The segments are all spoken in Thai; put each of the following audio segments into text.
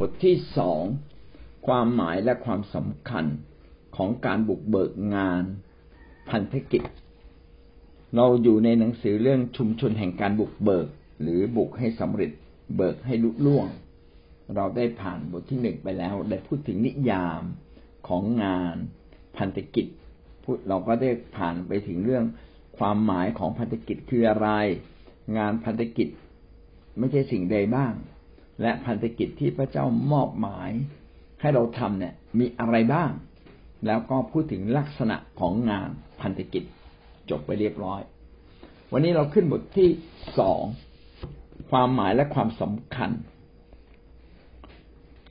บทที่สองความหมายและความสำคัญของการบุกเบิกงานพันธกิจ เราอยู่ในหนังสือเรื่องชุมชนแห่งการบุกเบิก หรือบุกให้สำเร็จเบิกให้ลุล่วง เราได้ผ่านบทที่หนึ่งไปแล้ว ได้พูดถึงนิยามของงานพันธกิจเราก็ได้ผ่านไปถึงเรื่องความหมายของพันธกิจคืออะไร งานพันธกิจไม่ใช่สิ่งใดบ้าง และพันธกิจที่พระเจ้ามอบหมายให้เราทำเนี่ย มีอะไรบ้าง แล้วก็พูดถึงลักษณะของงานพันธกิจจบไปเรียบร้อย วันนี้เราขึ้นบทที่สองความหมายและความสำคัญ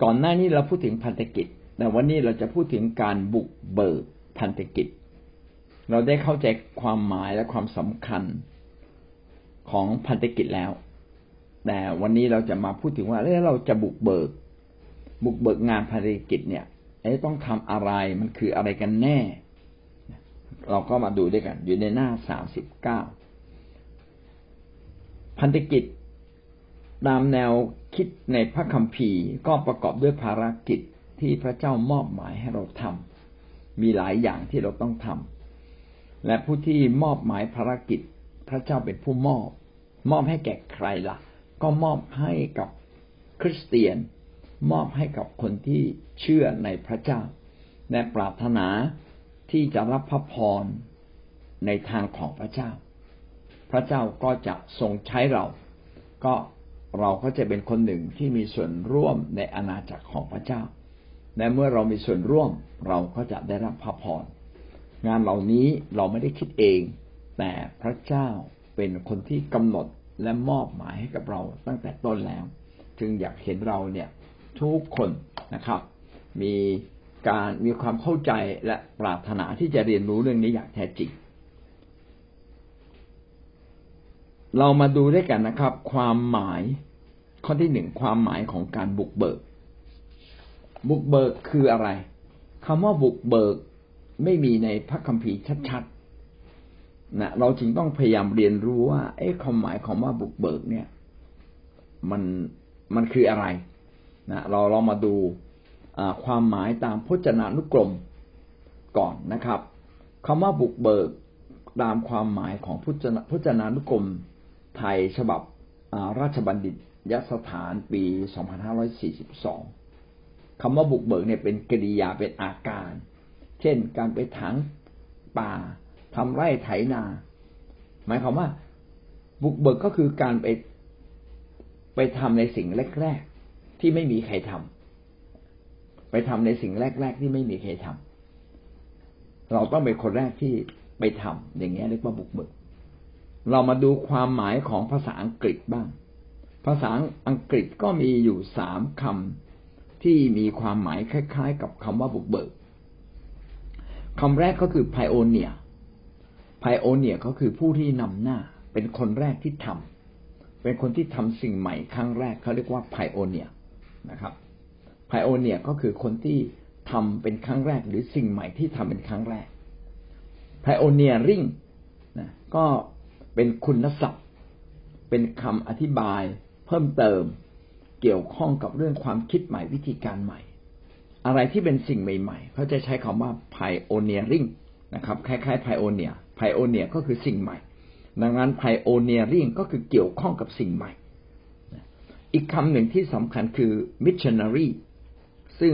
ก่อนหน้านี้เราพูดถึงพันธกิจ แต่วันนี้เราจะพูดถึงการบุกเบิกพันธกิจ เราได้เข้าใจความหมายและความสำคัญของพันธกิจแล้ว แต่วันนี้เราจะมาพูดถึงว่าแล้วเราจะบุกเบิก บุกเบิกงานภารกิจเนี่ยต้องทำอะไรมันคืออะไรกันแน่ เราก็มาดูด้วยกัน อยู่ในหน้าสามสิบเก้าพันธกิจตามแนวคิดในพระคัมภีร์ก็ประกอบด้วยภารกิจที่พระเจ้ามอบหมายให้เราทำมีหลายอย่างที่เราต้องทำและผู้ที่มอบหมายภารกิจ พระเจ้าเป็นผู้มอบ มอบให้แก่ใครละ่ะ ก็มอบให้กับคริสเตียน มอบให้กับคนที่เชื่อในพระเจ้า และปรารถนาที่จะรับพระพรในทางของพระเจ้า พระเจ้าก็จะทรงใช้เรา ก็เราก็จะเป็นคนหนึ่งที่มีส่วนร่วมในอาณาจักรของพระเจ้า และเมื่อเรามีส่วนร่วมเราก็จะได้รับพระพรงานเหล่านี้เราไม่ได้คิดเอง แต่พระเจ้าเป็นคนที่กำหนด และมอบหมายให้กับเราตั้งแต่ต้นแล้ว จึงอยากเห็นเราเนี่ยทุกคนนะครับ มีการมีความเข้าใจและปรารถนาที่จะเรียนรู้เรื่องนี้อย่างแท้จริง เรามาดูด้วยกันนะครับ ความหมายข้อที่หนึ่งความหมายของการบุกเบิก บุกเบิกคืออะไรคำว่าบุกเบิกไม่มีในพระคัมภีร์ชัด นะเราจึงต้องพยายามเรียนรู้ว่า เอ๊ะความหมายของว่าบุกเบิกเนี่ย มันมันคืออะไรนะเราเรามาดูความหมายตามพจนานุกรมก่อนนะครับคำว่าบุกเบิกตามความหมายของพจนาพจนานุกรมไทยฉบับราชบัณฑิตยสถานปี 2542 คำว่าบุกเบิกเนี่ยเป็นกริยาเป็นอาการ เช่น การไปถางป่า ทำไร่ไถนา หมายความว่า บุกเบิกก็คือการไปไปทำในสิ่งแรกๆที่ไม่มีใครทำไปทำในสิ่งแรก ๆ ที่ไม่มีใครทำเราต้องเป็นคนแรกที่ไปทำอย่างเงี้ยเรียกว่าบุกเบิก เรามาดูความหมายของภาษาอังกฤษบ้าง ภาษาอังกฤษก็มีอยู่สามคำที่มีความหมายคล้าย ๆ กับคำว่าบุกเบิกคำแรกก็คือ pioneer ไพโอเนียก็คือผู้ที่นำหน้า เป็นคนแรกที่ทำเป็นคนที่ทำสิ่งใหม่ครั้งแรกเขาเรียกว่าไพโอเนียนะครับไพโอเนียก็คือคนที่ทำเป็นครั้งแรก หรือสิ่งใหม่ที่ทำเป็นครั้งแรกไพโอเนียริงนะก็เป็นคุณศัพท์ เป็นคำอธิบายเพิ่มเติมเกี่ยวข้องกับเรื่องความคิดใหม่วิธีการใหม่ อะไรที่เป็นสิ่งใหม่ๆเขาจะใช้คำว่า pioneering นะครับ คล้ายๆ pioneer ไพโอเนียก็คือสิ่งใหม่ ดังนั้นไพโอเนียริงก็คือเกี่ยวข้องกับสิ่งใหม่ อีกคำหนึ่งที่สำคัญคือมิชชันนารีซึ่ง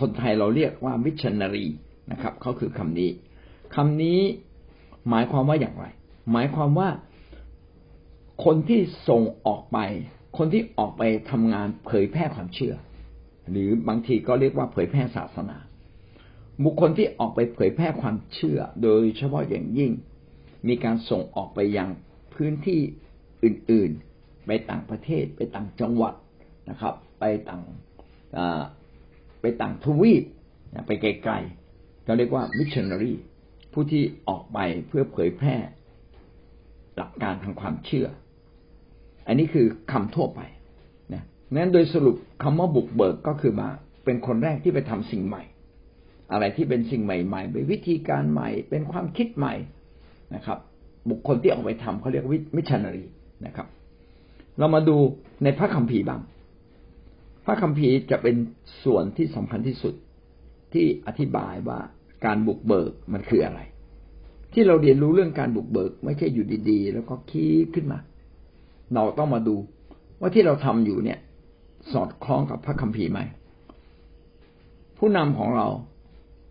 คนไทยเราเรียกว่ามิชชันนารีนะครับเขาคือคำนี้คำนี้หมายความว่าอย่างไร หมายความว่าคนที่ส่งออกไป คนที่ออกไปทำงานเผยแพร่ความเชื่อ หรือบางทีก็เรียกว่าเผยแพร่ศาสนา บุคคลที่ออกไปเผยแพร่ความเชื่อ โดยเฉพาะอย่างยิ่ง มีการส่งออกไปยังพื้นที่อื่น ๆ ไปต่างประเทศ ไปต่างจังหวัดนะครับ ไปต่างไปต่างทวีปไปไกลๆเราเรียกว่ามิชชันนารีผู้ที่ออกไปเพื่อเผยแพร่หลักการทางความเชื่อ อันนี้คือคำทั่วไปนะนั้นโดยสรุปคำว่าบุกเบิกก็คือมาเป็นคนแรกที่ไปทำสิ่งใหม่ อะไรที่เป็นสิ่งใหม่ๆเป็นวิธีการใหม่ เป็นความคิดใหม่นะครับ บุคคลที่ออกไปทำเขาเรียกว่ามิชชันนารีนะครับ เรามาดูในพระคัมภีร์บ้างพระคัมภีร์จะเป็นส่วนที่สำคัญที่สุดที่อธิบายว่าการบุกเบิกมันคืออะไร ที่เราเรียนรู้เรื่องการบุกเบิก ไม่ใช่อยู่ดีๆ แล้วก็คิดขึ้นมา เราต้องมาดูว่าที่เราทำอยู่เนี่ย สอดคล้องกับพระคัมภีร์ไหมผู้นำของเรา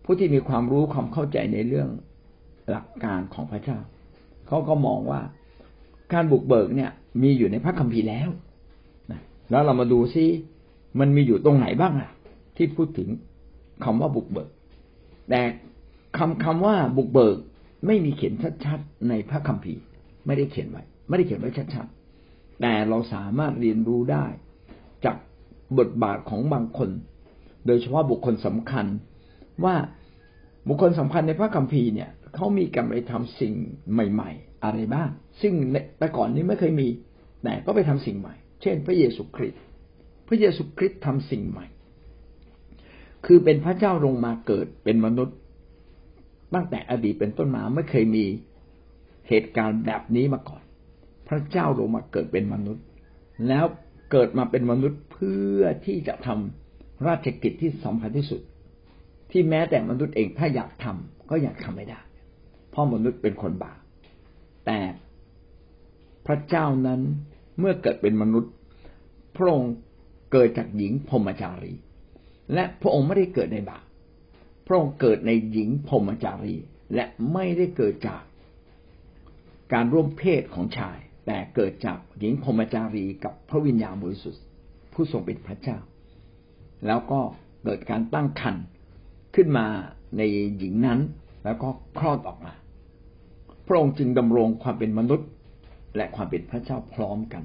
ผู้ที่มีความรู้ความเข้าใจในเรื่องหลักการของพระเจ้า เขาก็มองว่าการบุกเบิกเนี่ย มีอยู่ในพระคัมภีร์แล้วแล้วเรามาดูซิมันมีอยู่ตรงไหนบ้างอะ ที่พูดถึงคำว่าบุกเบิก แต่คำคำว่าบุกเบิกไม่มีเขียนชัดๆในพระคัมภีร์ ไม่ได้เขียนไว้ ไม่ได้เขียนไว้ชัดๆ แต่เราสามารถเรียนรู้ได้จากบทบาทของบางคน โดยเฉพาะบุคคลสำคัญ ว่าบุคคลสำคัญในพระคัมภีร์เนี่ยเขามีการไปทำสิ่งใหม่ ๆ อะไรบ้าง ซึ่งแต่ก่อนนี้ไม่เคยมี แต่ก็ไปทำสิ่งใหม่ เช่น พระเยซูคริสต์พระเยซูคริสต์ทำสิ่งใหม่ คือเป็นพระเจ้าลงมาเกิดเป็นมนุษย์ ตั้งแต่อดีตเป็นต้นมาไม่เคยมีเหตุการณ์แบบนี้มาก่อน พระเจ้าลงมาเกิดเป็นมนุษย์ แล้วเกิดมาเป็นมนุษย์เพื่อที่จะทำราชกิจที่สำคัญที่สุด ที่แม้แต่มนุษย์เองถ้าอยากทำก็อยากทำไม่ได้ เพราะมนุษย์เป็นคนบาปแต่พระเจ้านั้นเมื่อเกิดเป็นมนุษย์ พระองค์เกิดจากหญิงพรหมจารี และพระองค์ไม่ได้เกิดในบาปพระองค์เกิดในหญิงพรหมจารี และไม่ได้เกิดจากการร่วมเพศของชาย แต่เกิดจากหญิงพรหมจารีกับพระวิญญาณบริสุทธิ์ผู้ทรงเป็นพระเจ้า แล้วก็เกิดการตั้งครรภ์ ขึ้นมาในหญิงนั้น แล้วก็คลอดออกมา พระองค์จึงดำรงความเป็นมนุษย์ และความเป็นพระเจ้าพร้อมกัน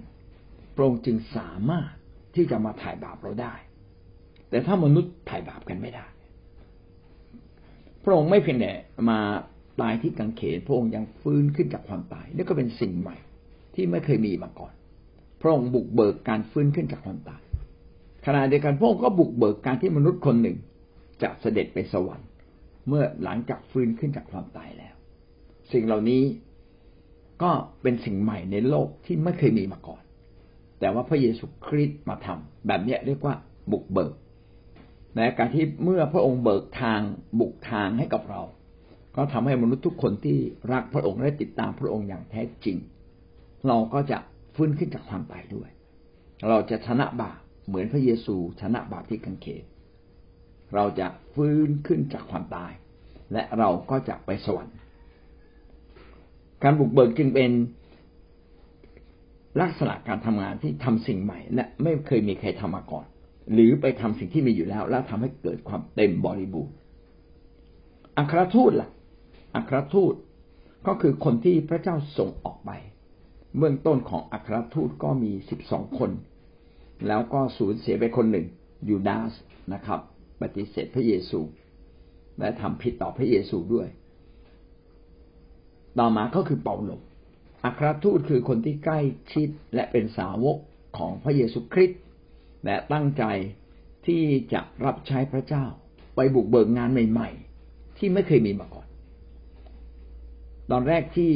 พระองค์จึงสามารถที่จะมาถ่ายบาปเราได้ แต่ถ้ามนุษย์ถ่ายบาปกันไม่ได้ พระองค์ไม่เพียงแต่มาตายที่กังเขนพระองค์ยังฟื้นขึ้นจากความตายนี่ก็เป็นสิ่งใหม่ที่ไม่เคยมีมาก่อน พระองค์บุกเบิกการฟื้นขึ้นจากความตายขณะเดียวกันพระองค์ก็บุกเบิกการที่มนุษย์คนหนึ่ง จะเสด็จไปสวรรค์ เมื่อหลังจากฟื้นขึ้นจากความตายแล้ว สิ่งเหล่านี้ก็เป็นสิ่งใหม่ในโลกที่ไม่เคยมีมาก่อน แต่ว่าพระเยซูคริสต์มาทำแบบนี้เรียกว่าบุกเบิกในการที่เมื่อพระองค์เบิกทางบุกทางให้กับเรา ก็ทำให้มนุษย์ทุกคนที่รักพระองค์และติดตามพระองค์อย่างแท้จริง เราก็จะฟื้นขึ้นจากความตายด้วย เราจะชนะบาปเหมือนพระเยซูชนะบาปที่กังเขน เราจะฟื้นขึ้นจากความตาย และเราก็จะไปสวรรค์ การบุกเบิกจึงเป็นลักษณะการทำงานที่ทำสิ่งใหม่ และไม่เคยมีใครทำมาก่อน หรือไปทำสิ่งที่มีอยู่แล้ว แล้วทำให้เกิดความเต็มบริบูรณ์อัครทูตล่ะ อัครทูตก็คือคนที่พระเจ้าส่งออกไป เบื้องต้นของอัครทูตก็มีสิบสองคน แล้วก็สูญเสียไปคนหนึ่งยูดาสนะครับ ปฏิเสธพระเยซู และทำผิดต่อพระเยซูด้วย ต่อมาก็คือเปาโลอัครทูตคือคนที่ใกล้ชิดและเป็นสาวกของพระเยซูคริสต์และตั้งใจที่จะรับใช้พระเจ้า ไปบุกเบิกงานใหม่ๆ ที่ไม่เคยมีมาก่อน ตอนแรกที่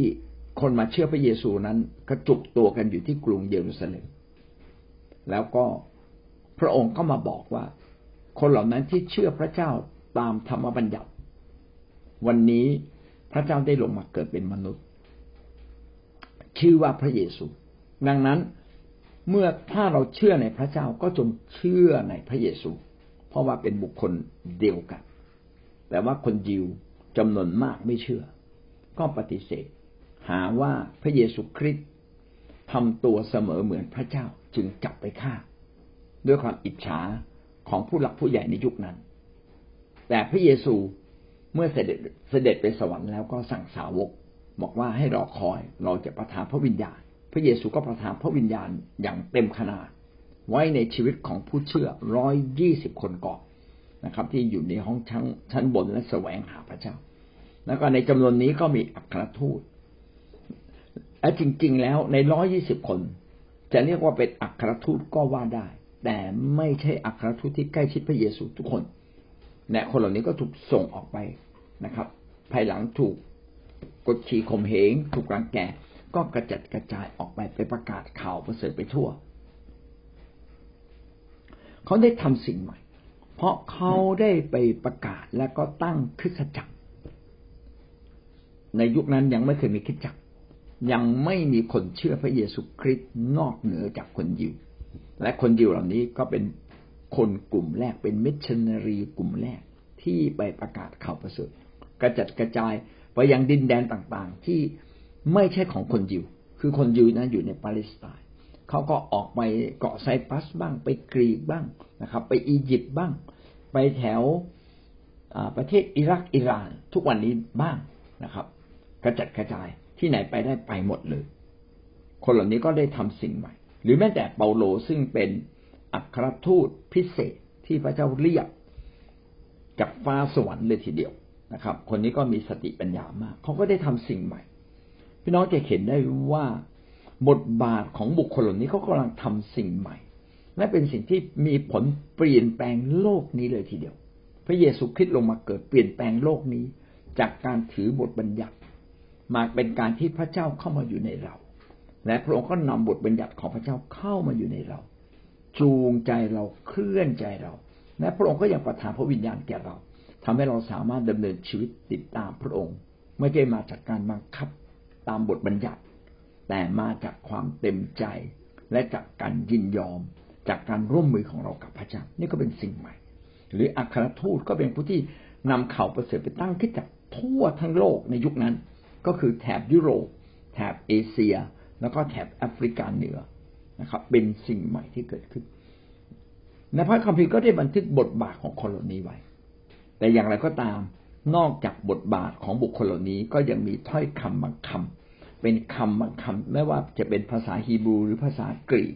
คนมาเชื่อพระเยซูนั้นกระจุกตัวกันอยู่ที่กรุงเยรูซาเล็มแล้วก็พระองค์ก็มาบอกว่า คนเหล่านั้นที่เชื่อพระเจ้าตามธรรมบัญญัติ วันนี้พระเจ้าได้ลงมาเกิดเป็นมนุษย์ ชื่อว่าพระเยซู ดังนั้นเมื่อถ้าเราเชื่อในพระเจ้าก็จงเชื่อในพระเยซู เพราะว่าเป็นบุคคลเดียวกัน แต่ว่าคนยิวจำนวนมากไม่เชื่อ ก็ปฏิเสธ หาว่าพระเยซูคริสต์ทำตัวเสมอเหมือนพระเจ้าจึงจับไปฆ่า ด้วยความอิจฉา ของผู้หลักผู้ใหญ่ในยุคนั้น แต่พระเยซูเมื่อเสด็จเสด็จไปสวรรค์แล้วก็สั่งสาวก บอกว่าให้รอคอยเราจะประทานพระวิญญาณ พระเยซูก็ประทานพระวิญญาณอย่างเต็มขนาด ไว้ในชีวิตของผู้เชื่อร้อยยี่สิบคนก่อนนะครับ ที่อยู่ในห้องชั้นชั้นบนและแสวงหาพระเจ้า แล้วก็ในจำนวนนี้ก็มีอัครทูตและจริง ๆ แล้วในร้อยยี่สิบคน จะเรียกว่าเป็นอัครทูตก็ว่าได้ แต่ไม่ใช่อัครทูตที่ใกล้ชิดพระเยซูทุกคนและคนเหล่านี้ก็ถูกส่งออกไปนะครับ ภายหลังถูกกดขี่ข่มเหง ถูกรังแกก็กระจัดกระจายออกไปไปประกาศข่าวประเสริฐไปทั่ว เขาได้ทำสิ่งใหม่ เพราะเขาได้ไปประกาศและก็ตั้งคริสตจักร ในยุคนั้นยังไม่เคยมีคริสตจักร ยังไม่มีคนเชื่อพระเยซูคริสต์นอกเหนือจากคนยิว และคนยิวเหล่านี้ก็เป็นคนกลุ่มแรกเป็นมิชชันนารีกลุ่มแรกที่ไปประกาศข่าวประเสริฐกระจัดกระจายไปยังดินแดนต่างๆ ที่ไม่ใช่ของคนยิว คือคนยิวนั้นอยู่ในปาเลสไตน์เขาก็ออกไปเกาะไซปรัสบ้างไปกรีกบ้างนะครับ ไปอียิปต์บ้าง ไปแถวประเทศอิรักอิหร่าน ทุกวันนี้บ้างนะครับ กระจัดกระจายที่ไหนไปได้ไปหมดเลย คนเหล่านี้ก็ได้ทำสิ่งใหม่ หรือแม้แต่เปาโลซึ่งเป็นอัครทูตพิเศษที่พระเจ้าเรียกจากฟ้าสวรรค์เลยทีเดียวนะครับ คนนี้ก็มีสติปัญญามากเขาก็ได้ทำสิ่งใหม่ พี่น้องจะเห็นได้ว่าบทบาทของบุคคลเหล่านี้เขากำลังทำสิ่งใหม่ และเป็นสิ่งที่มีผลเปลี่ยนแปลงโลกนี้เลยทีเดียว พระเยซูคริสต์ลงมาเกิดเปลี่ยนแปลงโลกนี้ จากการถือบทบัญญัติมาเป็นการที่พระเจ้าเข้ามาอยู่ในเรา และพระองค์ก็นำบทบัญญัติของพระเจ้าเข้ามาอยู่ในเรา จูงใจเราเคลื่อนใจเรา และพระองค์ก็ยังประทานพระวิญญาณแก่เราทำให้เราสามารถดำเนินชีวิตติดตามพระองค์ ไม่ใช่มาจากการบังคับตามบทบัญญัติ แต่มาจากความเต็มใจ และจากการยินยอม จากการร่วมมือของเรากับพระเจ้านี่ก็เป็นสิ่งใหม่ หรืออัครทูตก็เป็นผู้ที่นำข่าวประเสริฐไปตั้งขึ้นจากทั่วทั้งโลกในยุคนั้น ก็คือแถบยุโรปแถบเอเชีย แล้วก็แถบแอฟริกาเหนือนะครับ เป็นสิ่งใหม่ที่เกิดขึ้นในพระคัมภีร์ก็ได้บันทึกบทบาทของคนเหล่านี้ไว้ แต่อย่างไรก็ตามนอกจากบทบาทของบุคคลเหล่านี้ก็ยังมีถ้อยคำบางคำเป็นคำบางคำไม่ว่าจะเป็นภาษาฮีบรูหรือภาษากรีก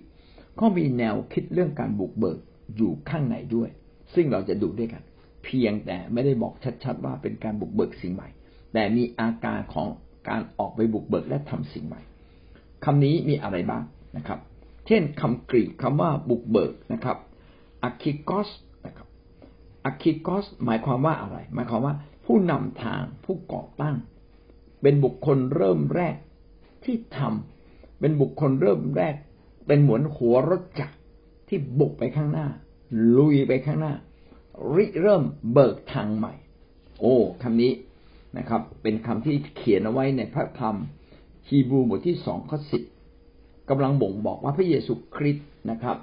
ก็มีแนวคิดเรื่องการบุกเบิกอยู่ข้างในด้วย ซึ่งเราจะดูด้วยกัน เพียงแต่ไม่ได้บอกชัดๆว่าเป็นการบุกเบิกสิ่งใหม่ แต่มีอาการของการออกไปบุกเบิกและทำสิ่งใหม่ คำนี้มีอะไรบ้างนะครับ เช่นคำกรีกคำว่าบุกเบิกนะครับอะคิกอสนะครับอะคิกอสหมายความว่าอะไร หมายความว่าผู้นำทางผู้ก่อตั้ง เป็นบุคคลเริ่มแรกที่ทำเป็นบุคคลเริ่มแรก เป็นเหมือนหัวรถจักรที่บุกไปข้างหน้า ลุยไปข้างหน้า ริเริ่มเบิกทางใหม่ โอ้คำนี้นะครับ เป็นคำที่เขียนเอาไว้ในพระธรรม ฮีบรูบทที่สองข้อสิบกำลังบ่งบอกว่าพระเยซูคริสต์นะครับ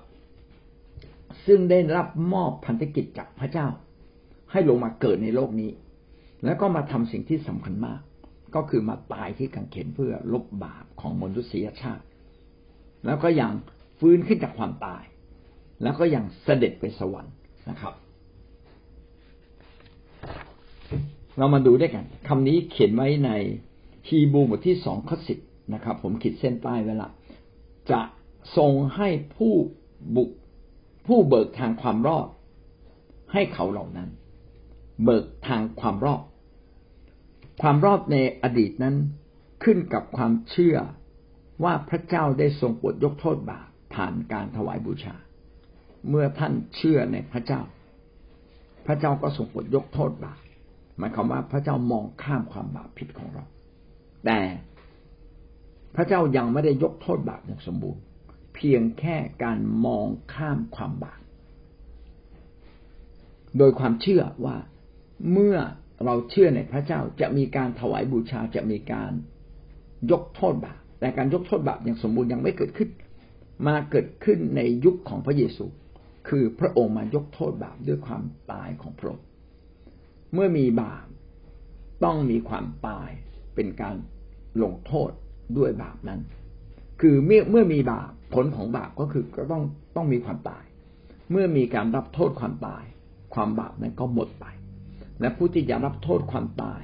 ซึ่งได้รับมอบพันธกิจจากพระเจ้า ให้ลงมาเกิดในโลกนี้ แล้วก็มาทำสิ่งที่สำคัญมาก ก็คือมาตายที่กังเขนเพื่อลบบาปของมนุษยชาติ แล้วก็ยังฟื้นขึ้นจากความตาย แล้วก็ยังเสด็จไปสวรรค์นะครับ เรามาดูด้วยกันคำนี้เขียนไว้ใน ฮีบูบทที่สองข้อสิบนะครับ ผมขีดเส้นใต้ไว้ละจะทรงให้ผู้บุกผู้เบิกทางความรอด ให้เขาเหล่านั้น เบิกทางความรอด ความรอดในอดีตนั้นขึ้นกับความเชื่อว่าพระเจ้าได้ทรงปลดยกโทษบาปผ่านการถวายบูชา เมื่อท่านเชื่อในพระเจ้า พระเจ้าก็ทรงปลดยกโทษบาปหมายความว่าพระเจ้ามองข้ามความบาปผิดของเรา แต่พระเจ้ายังไม่ได้ยกโทษบาปอย่างสมบูรณ์ เพียงแค่การมองข้ามความบาปโดยความเชื่อว่าเมื่อเราเชื่อในพระเจ้าจะมีการถวายบูชาจะมีการยกโทษบาปแต่การยกโทษบาปอย่างสมบูรณ์ยังไม่เกิดขึ้น มาเกิดขึ้นในยุคของพระเยซู คือพระองค์มายกโทษบาปด้วยความตายของพระองค์เมื่อมีบาปต้องมีความตายเป็นการ ลงโทษด้วยบาปนั้น คือเมื่อเมื่อมีบาปผลของบาปก็คือก็ต้องต้องมีความตาย เมื่อมีการรับโทษความตาย ความบาปนั้นก็หมดไป และผู้ที่จะรับโทษความตาย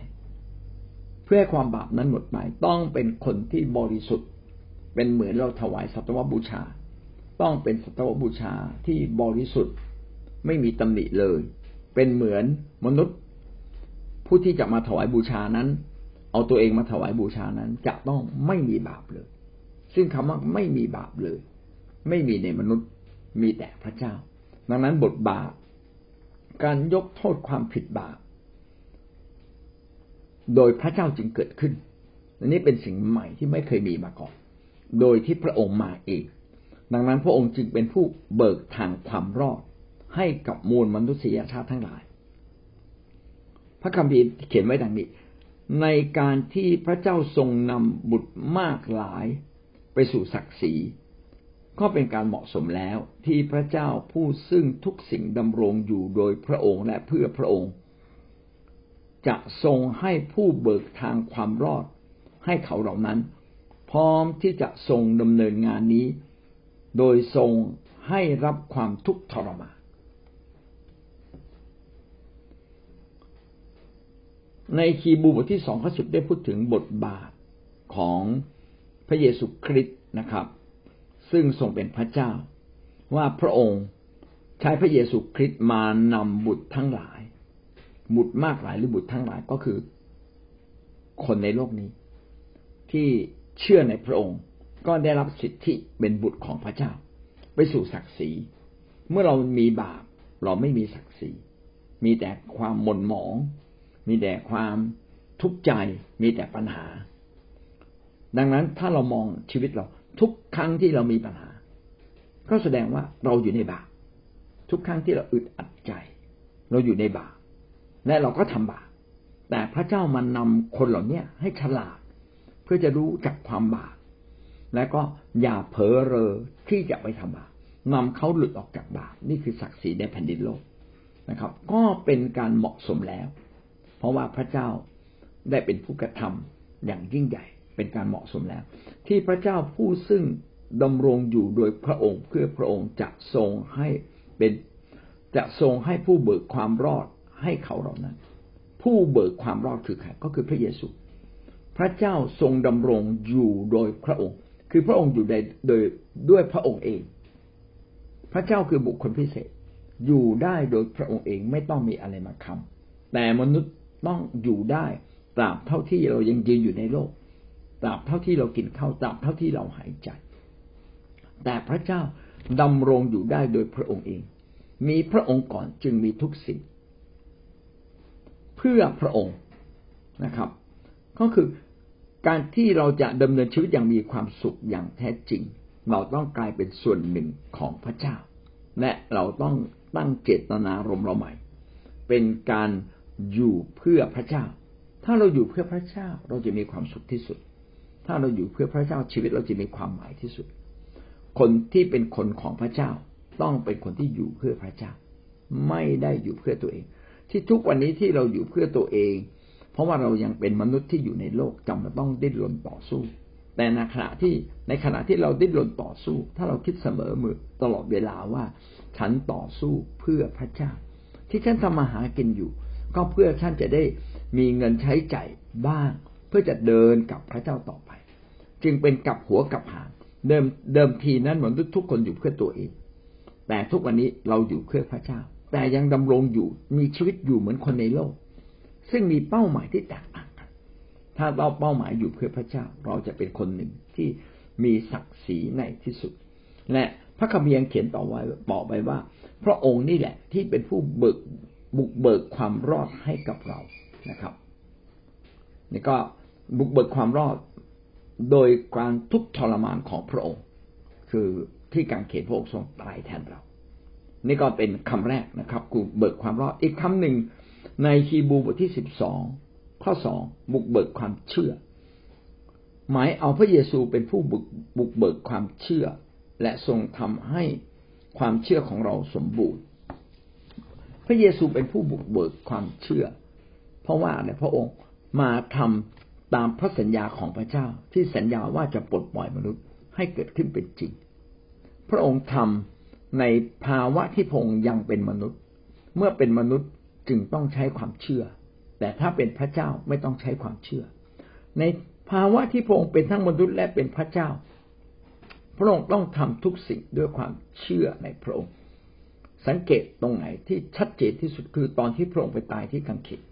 เพื่อความบาปนั้นหมดไปต้องเป็นคนที่บริสุทธิ์ เป็นเหมือนเราถวายสัตวบูชา ต้องเป็นสัตวบูชาที่บริสุทธิ์ไม่มีตำหนิเลย เป็นเหมือนมนุษย์ ผู้ที่จะมาถวายบูชานั้น เอาตัวเองมาถวายบูชานั้น จะต้องไม่มีบาปเลย ซึ่งคำว่าไม่มีบาปเลย ไม่มีในมนุษย์มีแต่พระเจ้า ดังนั้นบทบาปการยกโทษความผิดบาปโดยพระเจ้าจึงเกิดขึ้นอันนี้เป็นสิ่งใหม่ที่ไม่เคยมีมาก่อน โดยที่พระองค์มาเอง ดังนั้นพระองค์จึงเป็นผู้เบิกทางความรอด ให้กับมวลมนุษยชาติทั้งหลาย พระคัมภีร์เขียนไว้ดังนี้ ในการที่พระเจ้าทรงนำบุตรมากหลายไปสู่ศักดิ์ศรีก็เป็นการเหมาะสมแล้วที่พระเจ้าผู้ซึ่งทุกสิ่งดำรงอยู่โดยพระองค์และเพื่อพระองค์ จะทรงให้ผู้เบิกทางความรอด ให้เขาเหล่านั้น พร้อมที่จะทรงดำเนินงานนี้ โดยทรงให้รับความทุกข์ทรมาน ในคีบูบทที่สองข้อสิบได้พูดถึงบทบาทของพระเยซูคริสต์นะครับ ซึ่งทรงเป็นพระเจ้า ว่าพระองค์ใช้พระเยซูคริสต์มานำบุตรทั้งหลาย บุตรมากหลายหรือบุตรทั้งหลายก็คือ คนในโลกนี้ ที่เชื่อในพระองค์ก็ได้รับสิทธิเป็นบุตรของพระเจ้า ไปสู่ศักดิ์ศรีเมื่อเรามีบาปเราไม่มีศักดิ์ศรีมีแต่ความหม่นหมอง มีแต่ความทุกข์ใจมีแต่ปัญหา ดังนั้นถ้าเรามองชีวิตเรา ทุกครั้งที่เรามีปัญหา ก็แสดงว่าเราอยู่ในบาปทุกครั้งที่เราอึดอัดใจ เราอยู่ในบาปและเราก็ทำบาปแต่พระเจ้ามันนำคนเหล่านี้ให้ฉลาด เพื่อจะรู้จักความบาปและก็อย่าเผลอเรอที่จะไปทำบาปนำเขาหลุดออกจากบาปนี่คือศักดิ์ศรีในแผ่นดินโลกนะครับ ก็เป็นการเหมาะสมแล้ว เพราะว่าพระเจ้าได้เป็นผู้กระทำอย่างยิ่งใหญ่เป็นการเหมาะสมแล้ว ที่พระเจ้าผู้ซึ่งดำรงอยู่โดยพระองค์เพื่อพระองค์จะทรงให้เป็นจะทรงให้ผู้เบิกความรอดให้เขาเหล่านั้น ผู้เบิกความรอดคือใครก็คือพระเยซู พระเจ้าทรงดำรงอยู่โดยพระองค์ คือพระองค์อยู่ในโดยด้วยพระองค์เอง พระเจ้าคือบุคคลพิเศษ อยู่ได้โดยพระองค์เองไม่ต้องมีอะไรมาคำแต่มนุษย์ ต้องอยู่ได้ตราบเท่าที่เรายังยืนอยู่ในโลกตราบเท่าที่เรากินข้าวตราบเท่าที่เราหายใจ แต่พระเจ้าดำรงอยู่ได้โดยพระองค์เอง มีพระองค์ก่อนจึงมีทุกสิ่ง เพื่อพระองค์นะครับ ก็คือการที่เราจะดำเนินชีวิตอย่างมีความสุขอย่างแท้จริง เราต้องกลายเป็นส่วนหนึ่งของพระเจ้า และเราต้องตั้งเจตนารมณ์เราใหม่ เป็นการ อยู่เพื่อพระเจ้า ถ้าเราอยู่เพื่อพระเจ้าเราจะมีความสุขที่สุด ถ้าเราอยู่เพื่อพระเจ้าชีวิตเราจะมีความหมายที่สุด คนที่เป็นคนของพระเจ้าต้องเป็นคนที่อยู่เพื่อพระเจ้า ไม่ได้อยู่เพื่อตัวเอง ที่ทุกวันนี้ที่เราอยู่เพื่อตัวเอง เพราะว่าเรายังเป็นมนุษย์ที่อยู่ในโลกจำเป็นต้องดิ้นรนต่อสู้ แต่ในขณะที่ในขณะที่เราดิ้นรนต่อสู้ ถ้าเราคิดเสมอมือตลอดเวลาว่า ฉันต่อสู้เพื่อพระเจ้า ที่ฉันทำมาหากินอยู่ ก็เพื่อท่านจะได้มีเงินใช้ใจ่ายบ้าง เพื่อจะเดินกับพระเจ้าต่อไป จึงเป็นกับหัวกับหางเดิมเดิมทีนั้นเหมือนทุกคนอยู่เพื่อตัวเอง แต่ทุกวันนี้เราอยู่เพื่อพระเจ้า แต่ยังดำรงอยู่มีชีวิตอยู่เหมือนคนในโลก ซึ่งมีเป้าหมายที่แตกต่างกัน ถ้าเราเป้าหมายอยู่เพื่อพระเจ้า เราจะเป็นคนหนึ่งที่มีศักดิ์ศรีในที่สุด และพระคัมภีร์เขียนต่อไว้บอกไปว่า พระองค์นี่แหละที่เป็นผู้เบิก บุกเบิกความรอดให้กับเรานะครับนี่ก็บุกเบิกความรอดโดยการทุกทรมานของพระองค์ คือที่การเขียนพระองค์ทรงตายแทนเรา นี่ก็เป็นคำแรกนะครับกูเบิกความรอดอีกคำหนึ่งในฮีบูบทที่สิบสองข้อสองบุกเบิกความเชื่อ หมายเอาพระเยซูเป็นผู้บุกบุกเบิกความเชื่อ และทรงทำให้ความเชื่อของเราสมบูรณ์ พระเยซูเป็นผู้บุกเบิกความเชื่อ เพราะว่าในพระองค์มาทำตามพระสัญญาของพระเจ้าที่สัญญาว่าจะปลดปล่อยมนุษย์ให้เกิดขึ้นเป็นจริง พระองค์ทำในภาวะที่พระองค์ยังเป็นมนุษย์ เมื่อเป็นมนุษย์จึงต้องใช้ความเชื่อ แต่ถ้าเป็นพระเจ้าไม่ต้องใช้ความเชื่อ ในภาวะที่พระองค์เป็นทั้งมนุษย์และเป็นพระเจ้า พระองค์ต้องทำทุกสิ่งด้วยความเชื่อในพระองค์ สังเกตตรงไหนที่ชัดเจนที่สุดคือตอนที่พระองค์ไปตายที่กังเขน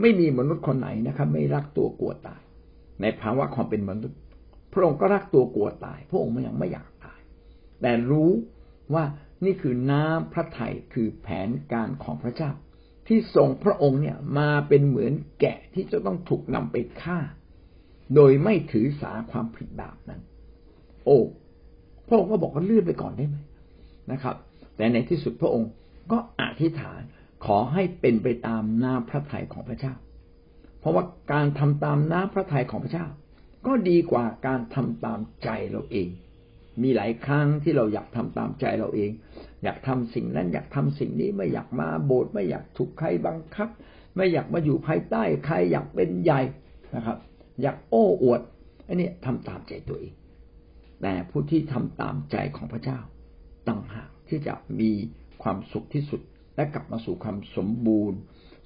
ไม่มีมนุษย์คนไหนนะครับ ไม่รักตัวกลัวตาย ในภาวะความเป็นมนุษย์ พระองค์ก็รักตัวกลัวตาย พระองค์ยังไม่อยากตาย แต่รู้ว่านี่คือน้ำพระทัยคือแผนการของพระเจ้า ที่ทรงพระองค์เนี่ยมาเป็นเหมือนแกะที่จะต้องถูกนำไปฆ่า โดยไม่ถือสาความผิดบาปนั้น โอ้พระองค์ก็บอกว่าเลื่อนไปก่อนได้ไหมนะครับ แต่ในที่สุดพระองค์ก็อธิษฐานขอให้เป็นไปตามน้ำพระทัยของพระเจ้า เพราะว่าการทำตามน้ำพระทัยของพระเจ้า ก็ดีกว่าการทำตามใจเราเอง มีหลายครั้งที่เราอยากทำตามใจเราเอง อยากทำสิ่งนั้นอยากทำสิ่งนี้ไม่อยากมาโบสถ์ไม่อยากถูกใครบังคับ ไม่อยากมาอยู่ภายใต้ใครอยากเป็นใหญ่นะครับ อยากโอ้อวดอันนี้ทำตามใจตัวเองแต่ผู้ที่ทำตามใจของพระเจ้าต่างหาก ที่จะมีความสุขที่สุด และกลับมาสู่ความสมบูรณ์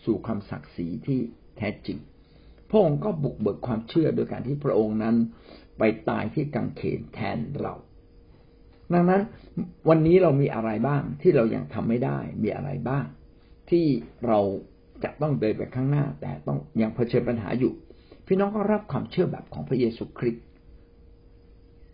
สู่ความศักดิ์ศรีที่แท้จริง พระองค์ก็บุกเบิกความเชื่อโดยการที่พระองค์นั้นไปตายที่กังเขนแทนเรา ดังนั้นวันนี้เรามีอะไรบ้างที่เรายังทำไม่ได้ มีอะไรบ้าง ที่เราจะต้องเดินไปข้างหน้า แต่ต้องยังเผชิญปัญหาอยู่ พี่น้องก็รับความเชื่อแบบของพระเยซูคริสต์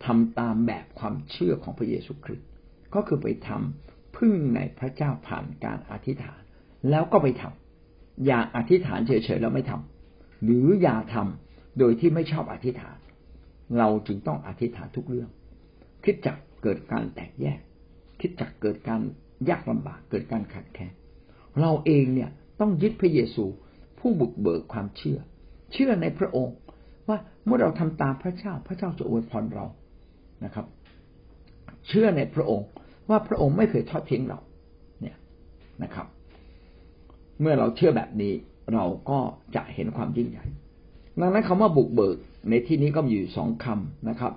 ทำตามแบบความเชื่อของพระเยซูคริสต์ ก็คือไปทำพึ่งในพระเจ้าผ่านการอธิษฐาน แล้วก็ไปทำอย่าอธิษฐานเฉยๆแล้วไม่ทำหรืออย่าทำโดยที่ไม่ชอบอธิษฐาน เราจึงต้องอธิษฐานทุกเรื่อง คิดจักเกิดการแตกแยก คิดจักเกิดการยากลำบากเกิดการขัดแย้งเราเองเนี่ยต้องยึดพระเยซูผู้บุกเบิกความเชื่อ เชื่อในพระองค์ว่าเมื่อเราทำตามพระเจ้าพระเจ้าจะอวยพรเรานะครับ เชื่อในพระองค์ ว่าพระองค์ไม่เคยทอดทิ้งเรา เนี่ยนะครับ เมื่อเราเชื่อแบบนี้เราก็จะเห็นความยิ่งใหญ่ ดังนั้นคำว่าบุกเบิกในที่นี้ก็มีอยู่สองคำนะครับ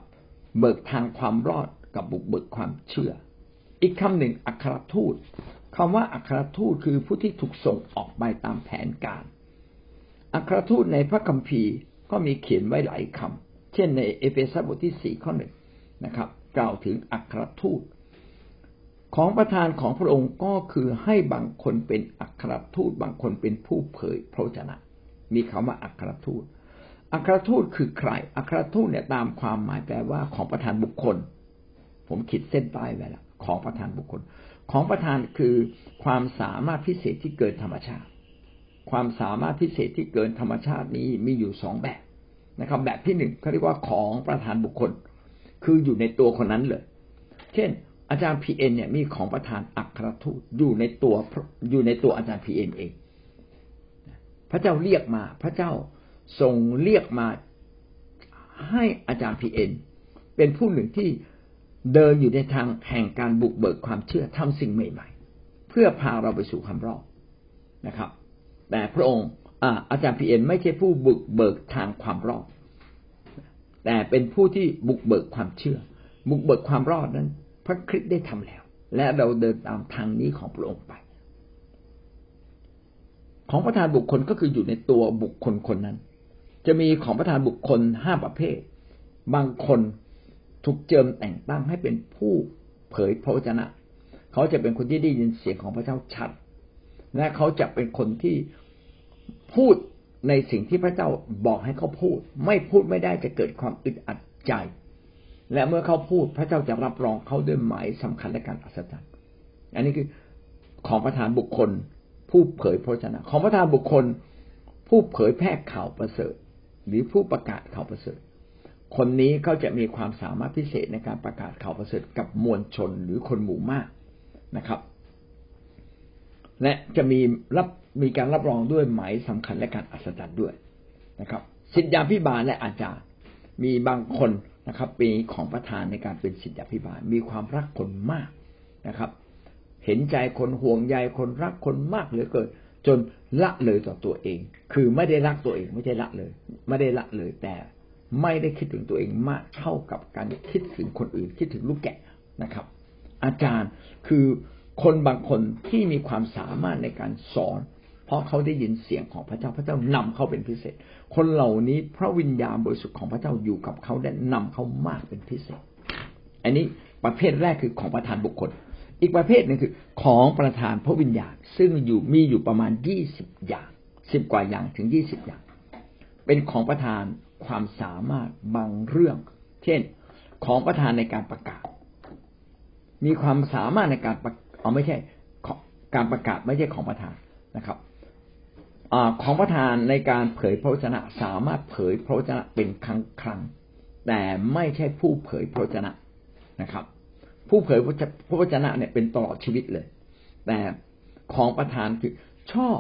เบิกทางความรอดกับบุกเบิกความเชื่อ อีกคำหนึ่งอัครทูตคำว่าอัครทูตคือผู้ที่ถูกส่งออกไปตามแผนการ อัครทูตในพระคัมภีร์ก็มีเขียนไว้หลายคำเช่นในเอเฟซัสบทที่สี่ข้อหนึ่งนะครับ กล่าวถึงอัครทูต ของประธานของพระองค์ก็คือให้บางคนเป็นอัครทูตบางคนเป็นผู้เผยพระชนะ มีคำว่าอัครทูต อัครทูตคือใคร อัครทูตเนี่ยตามความหมายแปลว่าของประธานบุคคล ผมขีดเส้นใต้ไว้แล้วของประธานบุคคล ของประธานคือความสามารถพิเศษที่เกินธรรมชาติ ความสามารถพิเศษที่เกินธรรมชาตินี้มีอยู่สองแบบนะครับ แบบที่หนึ่งเขาเรียกว่าของประทานบุคคล คืออยู่ในตัวคนนั้นเลย เช่น อาจารย์พีเอ็นเนี่ยมีของประทานอัครทูตอยู่ในตัวอยู่ในตัวอาจารย์พีเอ็นเอง พระเจ้าเรียกมา พระเจ้าทรงเรียกมาให้อาจารย์พีเอ็นเป็นผู้หนึ่งที่เดินอยู่ในทางแห่งการบุกเบิกความเชื่อทำสิ่งใหม่ ๆ เพื่อพาเราไปสู่ความรอดนะครับ แต่พระองค์อาจารย์พีเอ็นไม่ใช่ผู้บุกเบิกทางความรอด แต่เป็นผู้ที่บุกเบิกความเชื่อ บุกเบิกความรอดนั้น พระคริสต์ได้ทำแล้ว และเราเดินตามทางนี้ของพระองค์ไป ของประธานบุคคลก็คืออยู่ในตัวบุคคลคนนั้น จะมีของประธานบุคคลห้าประเภท บางคนถูกเจิมแต่งตั้งให้เป็นผู้เผยพระวจนะ เขาจะเป็นคนที่ได้ยินเสียงของพระเจ้าชัด และเขาจะเป็นคนที่พูด ในสิ่งที่พระเจ้าบอกให้เขาพูด ไม่พูดไม่ได้จะเกิดความอึดอัดใจ และเมื่อเขาพูดพระเจ้าจะรับรองเขาด้วยหมายสำคัญและการอัศจรรย์อันนี้คือของประธานบุคคล ผู้เผยพระชนะ ของประธานบุคคล ผู้เผยแพร่ข่าวประเสริฐ หรือผู้ประกาศข่าวประเสริฐ คนนี้เขาจะมีความสามารถพิเศษในการประกาศข่าวประเสริฐกับมวลชนหรือคนหมู่มากนะครับ และจะมีรับมีการรับรองด้วยหมายสำคัญและการอัศจรรย์ด้วยนะครับสิทธิาพิบาลและอาจารย์ มีบางคนนะครับปีของประธานในการเป็นศิษยาภิบาลมีความรักคนมากนะครับ เห็นใจคนห่วงใยคนรักคนมากเหลือเกินจนละเลยต่อตัวเอง คือไม่ได้รักตัวเองไม่ใช่ละเลย ไม่ได้ละเลยแต่ไม่ได้คิดถึงตัวเองมากเท่ากับการคิดถึงคนอื่น คิดถึงลูกแกะนะครับ อาจารย์คือ คนบางคนที่มีความสามารถในการสอน เพราะเขาได้ยินเสียงของพระเจ้าพระเจ้านำเขาเป็นพิเศษ คนเหล่านี้พระวิญญาณบริสุทธิ์ของพระเจ้าอยู่กับเขาและนำเขามากเป็นพิเศษ อันนี้ประเภทแรกคือของประธานบุคคล อีกประเภทหนึ่งคือของประธานพระวิญญาณ ซึ่งอยู่มีอยู่ประมาณยี่สิบอย่างสิบกว่าอย่างถึงยี่สิบอย่าง เป็นของประธานความสามารถบางเรื่อง เช่น ของประธานในการประกาศ มีความสามารถในการประ เอาไม่ใช่การประกาศไม่ใช่ของประธานนะครับของประธานในการเผยพระวจนะสามารถเผยพระวจนะเป็นครั้งครั้งแต่ไม่ใช่ผู้เผยพระวจนะนะครับ ผู้เผยพระวจนะเนี่ยเป็นตลอดชีวิตเลย แต่ของประทานคือชอบ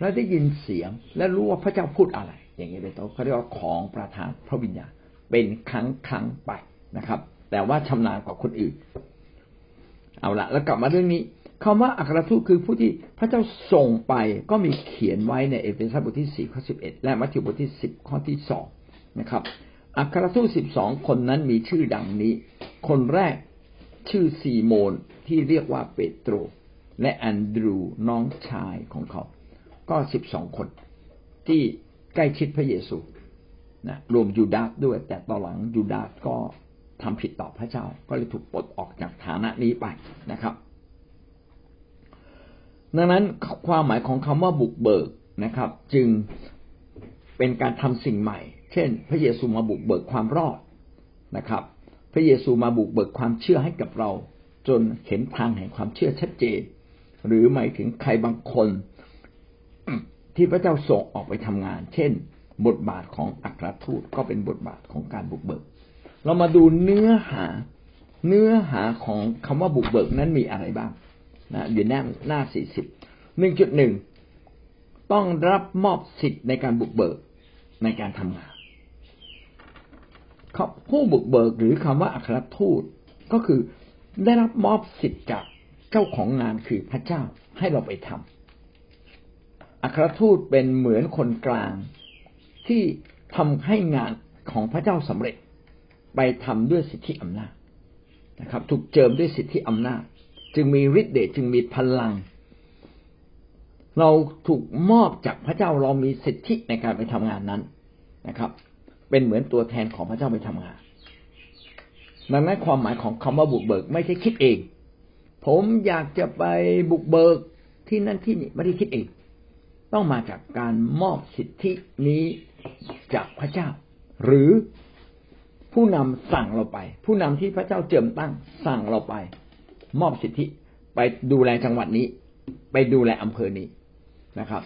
และได้ยินเสียงและรู้ว่าพระเจ้าพูดอะไร อย่างนี้เป็นต้นเขาเรียกว่าของประทานพระวิญญาณเป็นครั้งครั้งไปนะครับ แต่ว่าชำนาญกว่าคนอื่น เอาละแล้วกลับมาเรื่องนี้คำว่าอัครทูตคือผู้ที่พระเจ้าส่งไปก็มีเขียนไว้ในเอเฟซัสบทที่สี่ข้อสิบเอ็ดและมัทธิวบทที่สิบข้อที่สองนะครับอัครทูตสิบสองคนนั้นมีชื่อดังนี้ คนแรกชื่อซีโมนที่เรียกว่าเปโตร และแอนดรูน้องชายของเขา ก็สิบสองคนที่ใกล้ชิดพระเยซูนะรวมยูดาสด้วย แต่ตอนหลังยูดาสก็ ทำผิดต่อพระเจ้า ก็เลยถูกปลดออกจากฐานะนี้ไปนะครับ ดังนั้นความหมายของคำว่าบุกเบิกนะครับ จึงเป็นการทำสิ่งใหม่ เช่น พระเยซูมาบุกเบิกความรอดนะครับ พระเยซูมาบุกเบิกความเชื่อให้กับเรา จนเห็นทางแห่งความเชื่อชัดเจน หรือหมายถึงใครบางคนที่พระเจ้าส่งออกไปทำงาน เช่น บทบาทของอัครทูตก็เป็นบทบาทของการบุกเบิก เรามาดูเนื้อหา เนื้อหาของคำว่าบุกเบิกนั้นมีอะไรบ้างนะอยู่หน้าหน้าสี่สิบหนึ่งจุดหนึ่งต้องรับมอบสิทธิ์ในการบุกเบิกในการทำงานผู้บุกเบิกหรือคำว่าอัครทูตก็คือได้รับมอบสิทธิ์จากเจ้าของงานคือพระเจ้าให้เราไปทำอัครทูตเป็นเหมือนคนกลางที่ทำให้งานของพระเจ้าสำเร็จ ไปทำด้วยสิทธิอำนาจนะครับ ถูกเจิมด้วยสิทธิอำนาจ จึงมีฤทธิ์เดชจึงมีพลัง เราถูกมอบจากพระเจ้าเรามีสิทธิในการไปทำงานนั้นนะครับ เป็นเหมือนตัวแทนของพระเจ้าไปทำงานดังนั้นความหมายของคำว่าบุกเบิกไม่ใช่คิดเอง ผมอยากจะไปบุกเบิกที่นั่นที่นี่ไม่ได้คิดเอง ต้องมาจากการมอบสิทธินี้จากพระเจ้า หรือ ผู้นำสั่งเราไป ผู้นำที่พระเจ้าเจิมตั้งสั่งเราไป มอบสิทธิไปดูแลจังหวัดนี้ ไปดูแลอำเภอนี้นะครับ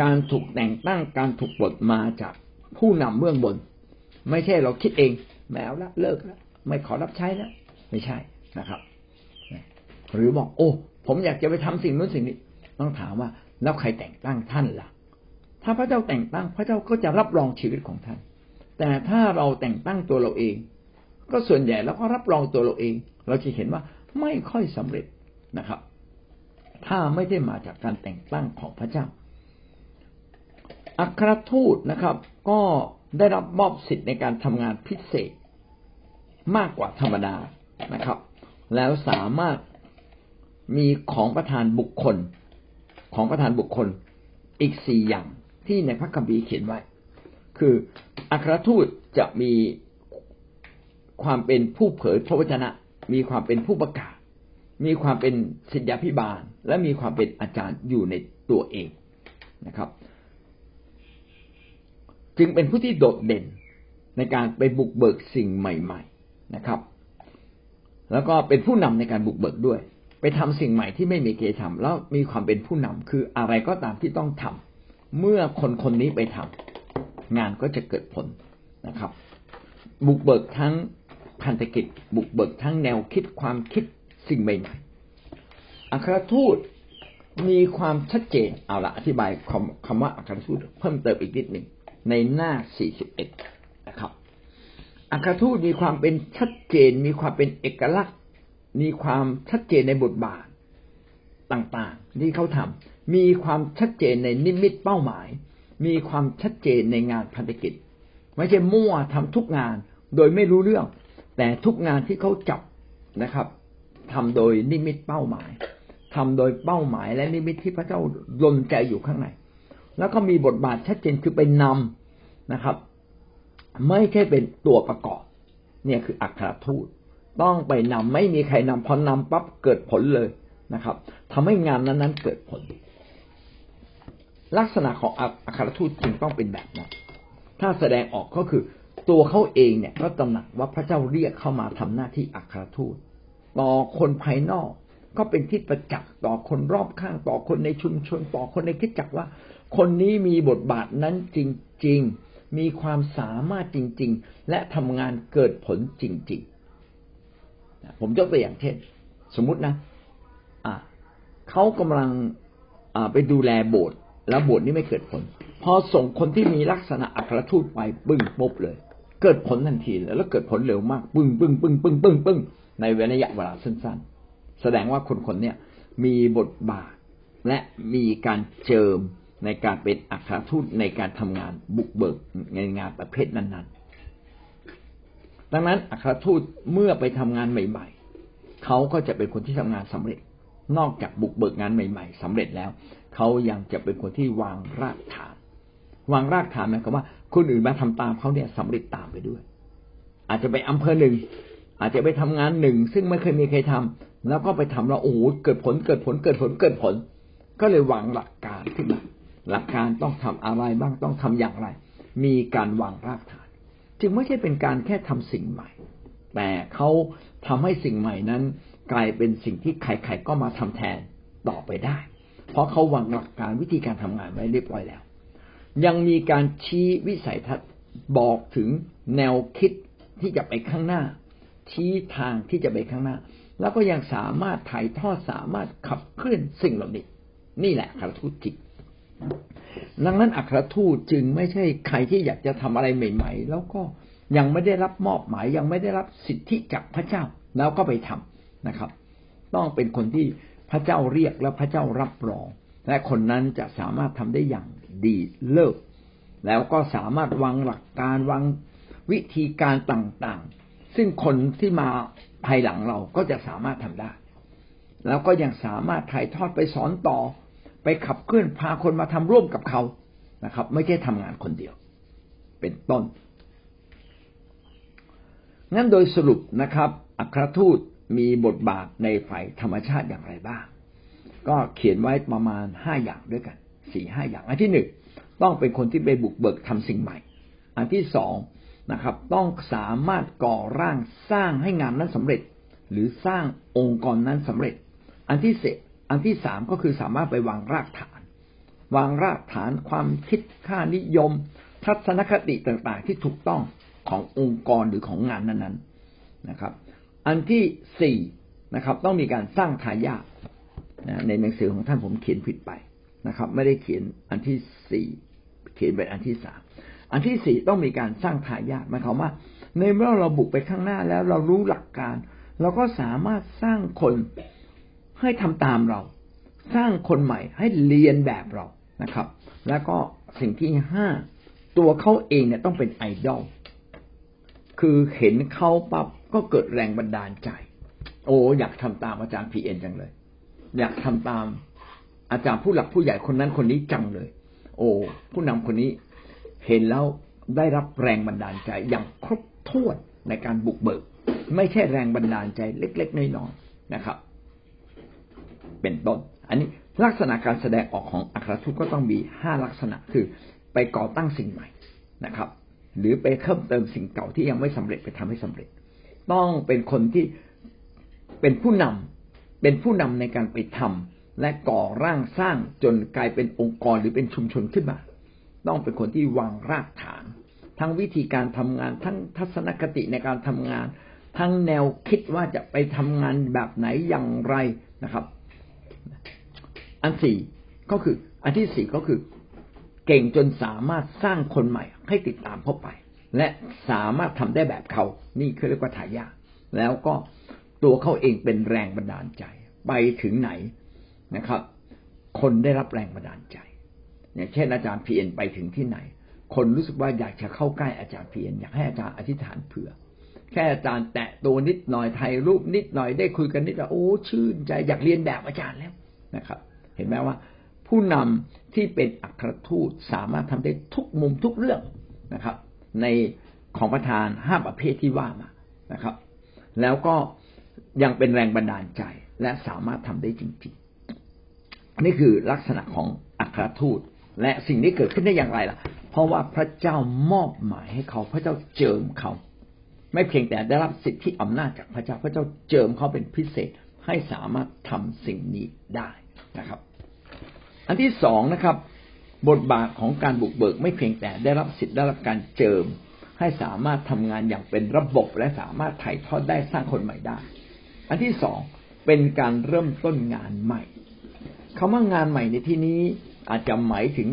การถูกแต่งตั้งการถูกปลดมาจากผู้นำเบื้องบน ไม่ใช่เราคิดเองแมวละเลิกแล้วไม่ขอรับใช้แล้วไม่ใช่นะครับ หรือบอก โอ้ ผมอยากจะไปทำสิ่งนู้นสิ่งนี้ ต้องถามว่าแล้วใครแต่งตั้งท่านล่ะ ถ้าพระเจ้าแต่งตั้ง พระเจ้าก็จะรับรองชีวิตของท่าน แต่ถ้าเราแต่งตั้งตัวเราเอง ก็ส่วนใหญ่เราก็รับรองตัวเราเอง เราจะเห็นว่าไม่ค่อยสำเร็จนะครับ ถ้าไม่ได้มาจากการแต่งตั้งของพระเจ้า อัครทูตนะครับ ก็ได้รับมอบสิทธิ์ในการทำงานพิเศษมากกว่าธรรมดานะครับ แล้วสามารถมีของประธานบุคคล ของประธานบุคคลอีกสี่อย่างที่ในพระคัมภีร์เขียนไว้ คือ อัครทูตจะมีความเป็นผู้เผยพระวจนะ มีความเป็นผู้ประกาศ มีความเป็นศิษยาพิบาล และมีความเป็นอาจารย์อยู่ในตัวเองนะครับ จึงเป็นผู้ที่โดดเด่นในการไปบุกเบิกสิ่งใหม่ ๆนะครับ แล้วก็เป็นผู้นำในการบุกเบิกด้วย ไปทำสิ่งใหม่ที่ไม่มีเกทำแล้วมีความเป็นผู้นำคืออะไรก็ตามที่ต้องทำเมื่อคนคนนี้ไปทำ งานก็จะเกิดผลนะครับ บุกเบิกทั้งพันธกิจ บุกเบิกทั้งแนวคิดความคิดสิ่งใหม่ๆอัครทูตมีความชัดเจนเอาละอธิบายคำคำว่าอัครทูตเพิ่มเติมอีกนิดหนึ่งในหน้า 41 นะครับ อัครทูตมีความเป็นชัดเจน มีความเป็นเอกลักษณ์ มีความชัดเจนในบทบาทต่างๆ ที่เขาทำมีความชัดเจนในนิมิตเป้าหมาย มีความชัดเจนในงานพันธกิจ ไม่ใช่มั่วทำทุกงานโดยไม่รู้เรื่อง แต่ทุกงานที่เขาจับนะครับทำโดยนิมิตเป้าหมายทำโดยเป้าหมายและนิมิตที่พระเจ้าลนใจอยู่ข้างในแล้วก็มีบทบาทชัดเจนคือไปนำนะครับ ไม่ใช่เป็นตัวประกอบ เนี่ยคืออัครทูตต้องไปนำไม่มีใครนำพอนำปั๊บเกิดผลเลยนะครับทำให้งานนั้นๆเกิดผล ลักษณะของอัครทูตจึงต้องเป็นแบบนั้น ถ้าแสดงออกก็คือตัวเขาเองเนี่ยก็ตระหนักว่าพระเจ้าเรียกเข้ามาทำหน้าที่อัครทูต ต่อคนภายนอกก็เป็นที่ประจักษ์ต่อคนรอบข้างต่อคนในชุมชนต่อคนในคิดจักว่า คนนี้มีบทบาทนั้นจริง ๆ มีความสามารถจริง ๆ และทำงานเกิดผลจริง ๆ ผมยกตัวอย่างเช่น สมมุตินะ อะเขากำลังไปดูแลโบสถ์ แล้วบสถ์นี้ไม่เกิดผล พอส่งคนที่มีลักษณะอัครทูตไปปึ้งปุ๊บเลย เกิดผลทันทีแล้วเกิดผลเร็วมากปึ้งปึ้งปึ้งปึ้งปึ้งปึ้งในระยะเวลาสั้นๆ แสดงว่าคนคนนี้มีบทบาทและมีการเจิมในการเป็นอัครทูตในการทำงานบุกเบิกในงานประเภทนั้นๆ ดังนั้นอัครทูตเมื่อไปทำงานใหม่ ๆ เขาก็จะเป็นคนที่ทำงานสำเร็จ นอกจากบุกเบิกงานใหม่ ๆสำเร็จแล้ว เขายังจะเป็นคนที่วางรากฐาน วางรากฐานหมายความว่า คนอื่นมาทำตามเขาเนี่ยสำเร็จตามไปด้วย อาจจะไปอำเภอหนึ่งอาจจะไปทำงานหนึ่งซึ่งไม่เคยมีใครทำแล้วก็ไปทำแล้วโอ้โหเกิดผลเกิดผลเกิดผลเกิดผล ก็เลยวางหลักการขึ้นมาหลักการต้องทำอะไรบ้างต้องทำอย่างไร มีการวางรากฐาน จึงไม่ใช่เป็นการแค่ทำสิ่งใหม่ แต่เขาทำให้สิ่งใหม่นั้น กลายเป็นสิ่งที่ใครๆก็มาทำแทนต่อไปได้ เพราะเขาวางหลักการวิธีการทำงานไว้เรียบร้อยแล้ว ยังมีการชี้วิสัยทัศน์บอกถึงแนวคิดที่จะไปข้างหน้า ชี้ทางที่จะไปข้างหน้า แล้วก็ยังสามารถถ่ายทอดสามารถขับเคลื่อนสิ่งเหล่านี้ นี่แหละคารทูตจิตดังนั้นอัครทูตจึงไม่ใช่ใครที่อยากจะทำอะไรใหม่ ๆ แล้วก็ยังไม่ได้รับมอบหมายยังไม่ได้รับสิทธิจากพระเจ้า แล้วก็ไปทำนะครับ ต้องเป็นคนที่ พระเจ้าเรียกแล้วพระเจ้ารับรอง และคนนั้นจะสามารถทำได้อย่างดีเลิศแล้วก็สามารถวางหลักการวางวิธีการต่างๆ ซึ่งคนที่มาภายหลังเราก็จะสามารถทำได้ แล้วก็ยังสามารถถ่ายทอดไปสอนต่อ ไปขับเคลื่อนพาคนมาทำร่วมกับเขานะครับ ไม่ใช่ทำงานคนเดียว เป็นต้นงั้นโดยสรุปนะครับ อัครทูต มีบทบาทในฝ่ายธรรมชาติอย่างไรบ้าง ก็เขียนไว้ประมาณห้าอย่างด้วยกันสี่ห้าอย่าง อันที่หนึ่งต้องเป็นคนที่ไปบุกเบิกทำสิ่งใหม่ อันที่สองนะครับ ต้องสามารถก่อร่างสร้างให้งานนั้นสำเร็จ หรือสร้างองค์กรนั้นสำเร็จ อันที่เอันที่สามก็คือสามารถไปวางรากฐาน วางรากฐานความคิดค่านิยม ทัศนคติต่างๆ ที่ถูกต้องขององค์กรหรือของงานนั้นๆนะครับ อันที่สี่นะครับ ต้องมีการสร้างทายาทในหนังสือของท่านผมเขียนผิดไปนะครับ ไม่ได้เขียนอันที่สี่เขียนเป็นอันที่สามอันที่สี่ต้องมีการสร้างทายาทหมายความว่า ในเมื่อเราบุกไปข้างหน้าแล้วเรารู้หลักการ เราก็สามารถสร้างคนให้ทำตามเรา สร้างคนใหม่ให้เรียนแบบเรานะครับ แล้วก็สิ่งที่ห้าตัวเขาเองเนี่ยต้องเป็นไอดอลคือเห็นเขาปั๊บ ก็เกิดแรงบันดาลใจ โอ้อยากทำตามอาจารย์พีเอ็นจังเลย อยากทำตามอาจารย์ผู้หลักผู้ใหญ่คนนั้นคนนี้จังเลย โอ้ผู้นำคนนี้เห็นแล้วได้รับแรงบันดาลใจอย่างครบถ้วนในการบุกเบิก ไม่ใช่แรงบันดาลใจเล็กๆน้อยๆนะครับ เป็นต้น อันนี้ลักษณะการแสดงออกของอัครทูตก็ต้องมีห้าลักษณะคือไปก่อตั้งสิ่งใหม่นะครับ หรือไปเพิ่มเติมสิ่งเก่าที่ยังไม่สำเร็จไปทำให้สำเร็จ ต้องเป็นคนที่เป็นผู้นำเป็นผู้นำในการไปทำและก่อร่างสร้างจนกลายเป็นองค์กรหรือเป็นชุมชนขึ้นมา ต้องเป็นคนที่วางรากฐาน ทั้งวิธีการทำงาน ทั้งทัศนคติในการทำงาน ทั้งแนวคิดว่าจะไปทำงานแบบไหนอย่างไรนะครับ อันสี่ก็คือ อันที่สี่ก็คือ เก่งจนสามารถสร้างคนใหม่ให้ติดตามเข้าไป และสามารถทำได้แบบเขา นี่คือเรียกว่าทายาแล้วก็ตัวเขาเองเป็นแรงบันดาลใจ ไปถึงไหนนะครับ คนได้รับแรงบันดาลใจ อย่างเช่นอาจารย์เพียนไปถึงที่ไหน คนรู้สึกว่าอยากจะเข้าใกล้อาจารย์เพียนอยากให้อาจารย์อธิษฐานเผื่อ แค่อาจารย์แตะตัวนิดหน่อยถ่ายรูปนิดหน่อยได้คุยกันนิดโอ้ชื่นใจอยากเรียนแบบอาจารย์แล้วนะครับ เห็นไหมว่า ผู้นำที่เป็นอัครทูตสามารถทำได้ทุกมุมทุกเรื่องนะครับ ในของประธานห้าประเภทที่ว่ามานะครับ แล้วก็ยังเป็นแรงบันดาลใจและสามารถทำได้จริงๆ นี่คือลักษณะของอัครทูต และสิ่งนี้เกิดขึ้นได้อย่างไรล่ะ เพราะว่าพระเจ้ามอบหมายให้เขาพระเจ้าเจิมเขา ไม่เพียงแต่ได้รับสิทธิอำนาจจากพระเจ้าพระเจ้าเจิมเขาเป็นพิเศษให้สามารถทำสิ่งนี้ได้นะครับ อันที่สองนะครับ บทบาทของการบุกเบิกไม่เพียงแต่ได้รับสิทธิ์ได้รับการเจิม ให้สามารถทำงานอย่างเป็นระบบและสามารถถ่ายทอดได้สร้างคนใหม่ได้ อันที่สองเป็นการเริ่มต้นงานใหม่คำว่างานใหม่ในที่นี้อาจจะหมายถึง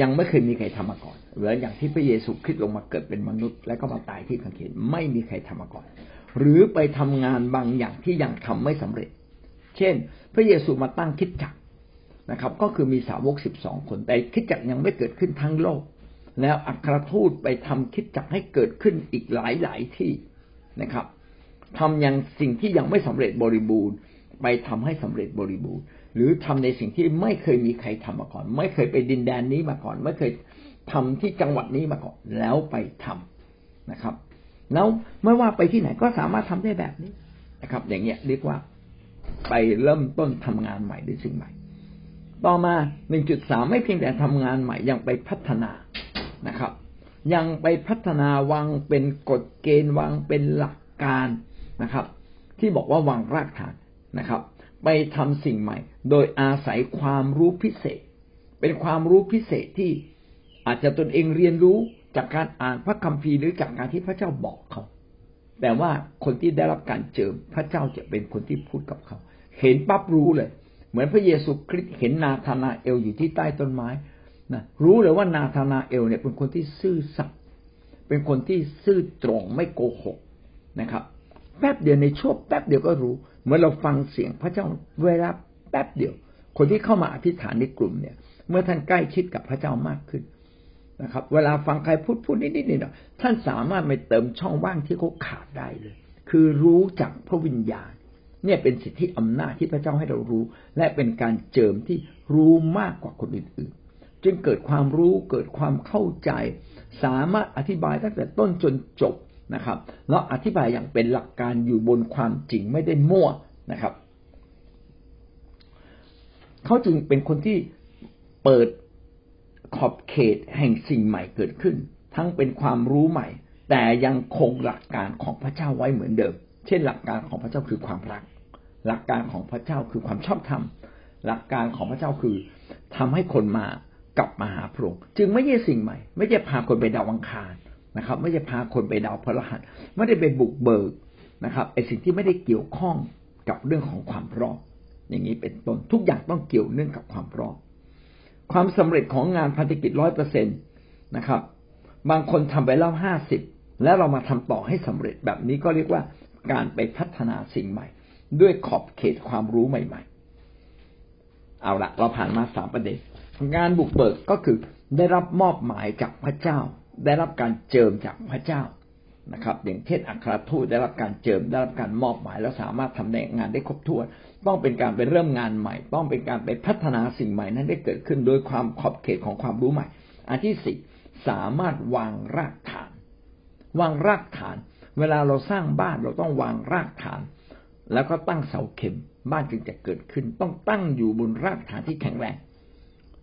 ยังไม่เคยมีใครทำมาก่อนหมืออย่างที่พระเยซูคริสต์ลงมาเกิดเป็นมนุษย์ แล้วก็มาตายที่ขังเขนไม่มีใครทำมาก่อน หรือไปทำงานบางอย่างที่ยังทำไม่สำเร็จ เช่น พระเยซูมาตั้งคิดจัก นะครับ ก็คือมีสาวกสิบสองคน แต่คิดจักรยังไม่เกิดขึ้นทั้งโลก แล้วอัครทูตไปทำคิดจักรให้เกิดขึ้นอีกหลายหลายที่นะครับทำยังสิ่งที่ยังไม่สำเร็จบริบูรณ์ ไปทำให้สำเร็จบริบูรณ์ หรือทำในสิ่งที่ไม่เคยมีใครทำมาก่อน ไม่เคยไปดินแดนนี้มาก่อน ไม่เคยทำที่จังหวัดนี้มาก่อนแล้วไปทำนะครับ แล้วไม่ว่าไปที่ไหนก็สามารถทำได้แบบนี้นะครับ อย่างเงี้ยเรียกว่าไปเริ่มต้นทำงานใหม่ด้วยสิ่งใหม่ ต่อมาหนึ่งจุดสามไม่เพียงแต่ทำงานใหม่ยังไปพัฒนานะครับ ยังไปพัฒนาวางเป็นกฎเกณฑ์วางเป็นหลักการนะครับ ที่บอกว่าวางรากฐานนะครับ ไปทำสิ่งใหม่ โดยอาศัยความรู้พิเศษ เป็นความรู้พิเศษที่อาจจะตนเองเรียนรู้จากการอ่านพระคัมภีร์หรือจากการที่พระเจ้าบอกเขา แต่ว่าคนที่ได้รับการเจิมพระเจ้าจะเป็นคนที่พูดกับเขา เห็นปั๊บรู้เลย เหมือนพระเยซูคริสต์เห็นนาธานาเอลอยู่ที่ใต้ต้นไม้นะรู้เลยว่านาธานาเอลเนี่ยเป็นคนที่ซื่อสัตย์เป็นคนที่ซื่อตรงไม่โกหกนะครับ แป๊บเดียวในช่วงแป๊บเดียวก็รู้ เหมือนเราฟังเสียงพระเจ้าเวลาแป๊บเดียว คนที่เข้ามาอธิษฐานในกลุ่มเนี่ย เมื่อท่านใกล้ชิดกับพระเจ้ามากขึ้นนะครับ เวลาฟังใครพูดพูดนิดๆหน่อยๆท่านสามารถไปเติมช่องว่างที่เขาขาดได้เลย คือรู้จักพระวิญญาณ เนี่ยเป็นสิทธิอำนาจที่พระเจ้าให้เรารู้ และเป็นการเจิมที่รู้มากกว่าคนอื่นๆ จึงเกิดความรู้เกิดความเข้าใจ สามารถอธิบายตั้งแต่ต้นจนจบนะครับแล้วอธิบายอย่างเป็นหลักการอยู่บนความจริงไม่ได้มั่วนะครับ เขาจึงเป็นคนที่เปิดขอบเขตแห่งสิ่งใหม่เกิดขึ้น ทั้งเป็นความรู้ใหม่ แต่ยังคงหลักการของพระเจ้าไว้เหมือนเดิม เช่นหลักการของพระเจ้าคือความรัก หลักการของพระเจ้าคือความชอบธรรม หลักการของพระเจ้าคือทำให้คนมากลับมาหาพระองค์จึงไม่ใช่สิ่งใหม่ ไม่ใช่พาคนไปดาวอังคารนะครับ ไม่ใช่พาคนไปดาวพฤหัส ไม่ได้ไปบุกเบิกนะครับไอสิ่งที่ไม่ได้เกี่ยวข้องกับเรื่องของความรอดอย่างนี้เป็นต้นทุกอย่างต้องเกี่ยวเนื่องกับความรอดความสำเร็จของงานพันธกิจร้อยเปอร์เซ็นตนะครับ บางคนทำไปแล้วห้าสิบแล้วเรามาทำต่อให้สำเร็จแบบนี้ก็เรียกว่า การไปพัฒนาสิ่งใหม่ ด้วยขอบเขตความรู้ใหม่ ๆ เอาละเราผ่านมาสามประเด็นงานบุกเบิกก็คือได้รับมอบหมายจากพระเจ้า ได้รับการเจิมจากพระเจ้านะครับ อย่างเช่นอัครทูตได้รับการเจิมได้รับการมอบหมายแล้วสามารถทำงานได้ครบถ้วน ต้องเป็นการไปเริ่มงานใหม่ ต้องเป็นการไปพัฒนาสิ่งใหม่นั้นได้เกิดขึ้นโดยความขอบเขตของความรู้ใหม่ อันที่สี่สามารถวางรากฐาน วางรากฐาน เวลาเราสร้างบ้านเราต้องวางรากฐาน แล้วก็ตั้งเสาเข็ม บ้านจึงจะเกิดขึ้น ต้องตั้งอยู่บนรากฐานที่แข็งแรง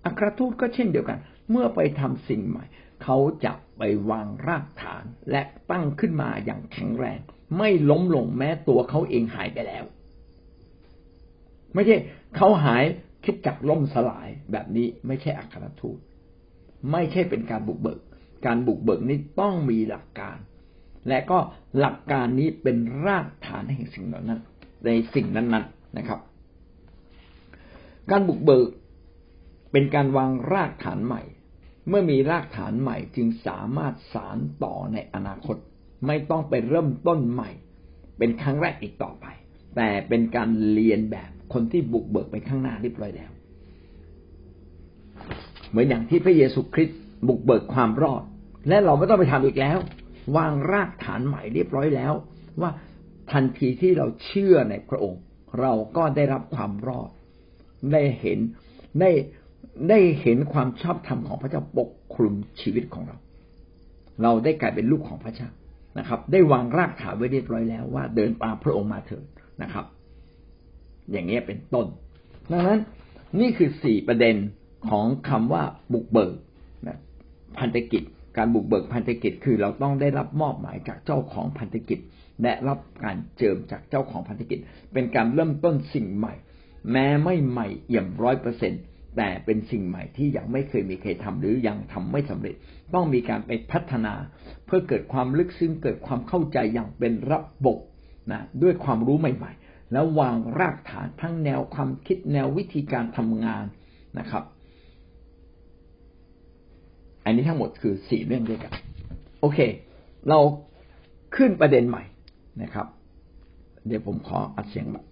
อัครทูตก็เช่นเดียวกัน เมื่อไปทำสิ่งใหม่ เขาจะไปวางรากฐานและตั้งขึ้นมาอย่างแข็งแรง ไม่ล้มลงแม้ตัวเขาเองหายไปแล้ว ไม่ใช่เขาหายคิดจักล่มสลายแบบนี้ไม่ใช่อัครทูต ไม่ใช่เป็นการบุกเบิก การบุกเบิกนี้ต้องมีหลักการ และก็หลักการนี้เป็นรากฐานแห่งสิ่งเหล่านั้น ในสิ่งนั้นๆนนนะครับ การบุกเบิกเป็นการวางรากฐานใหม่ เมื่อมีรากฐานใหม่จึงสามารถสารต่อในอนาคต ไม่ต้องไปเริ่มต้นใหม่ เป็นครั้งแรกอีกต่อไป แต่เป็นการเรียนแบบคนที่บุกเบิกไปข้างหน้าเรียบร้อยแล้ว เหมือนอย่างที่พระเยซูคริสต์บุกเบิกความรอด และเราไม่ต้องไปทำอีกแล้ว วางรากฐานใหม่เรียบร้อยแล้ว ว่าทันทีที่เราเชื่อในพระองค์ เราก็ได้รับความรอด ได้เห็นได้ได้เห็นความชอบธรรมของพระเจ้าปกคลุมชีวิตของเรา เราได้กลายเป็นลูกของพระเจ้านะครับ ได้วางรากฐานไว้เรียบร้อยแล้วว่าเดินตามพระองค์มาเถิดนะครับ อย่างนี้เป็นต้น ดังนั้นนี่คือสี่ประเด็นของคำว่าบุกเบิกพันธกิจ การบุกเบิกพันธกิจคือเราต้องได้รับมอบหมายจากเจ้าของพันธกิจ และรับการเจิมจากเจ้าของพันธกิจ เป็นการเริ่มต้นสิ่งใหม่ แม้ไม่ใหม่เอี่ยมร้อยเปอร์เซ็นแต่เป็นสิ่งใหม่ที่ยังไม่เคยมีใครทำหรือยังทำไม่สำเร็จ ต้องมีการไปพัฒนา เพื่อเกิดความลึกซึ้งเกิดความเข้าใจอย่างเป็นระบบนะด้วยความรู้ใหม่ ๆ แล้ววางรากฐานทั้งแนวความคิดแนววิธีการทำงานนะครับ อันนี้ทั้งหมดคือสี่เรื่องด้วยกัน โอเค เราขึ้นประเด็นใหม่นะครับ เดี๋ยวผมขออัดเสียงแบบ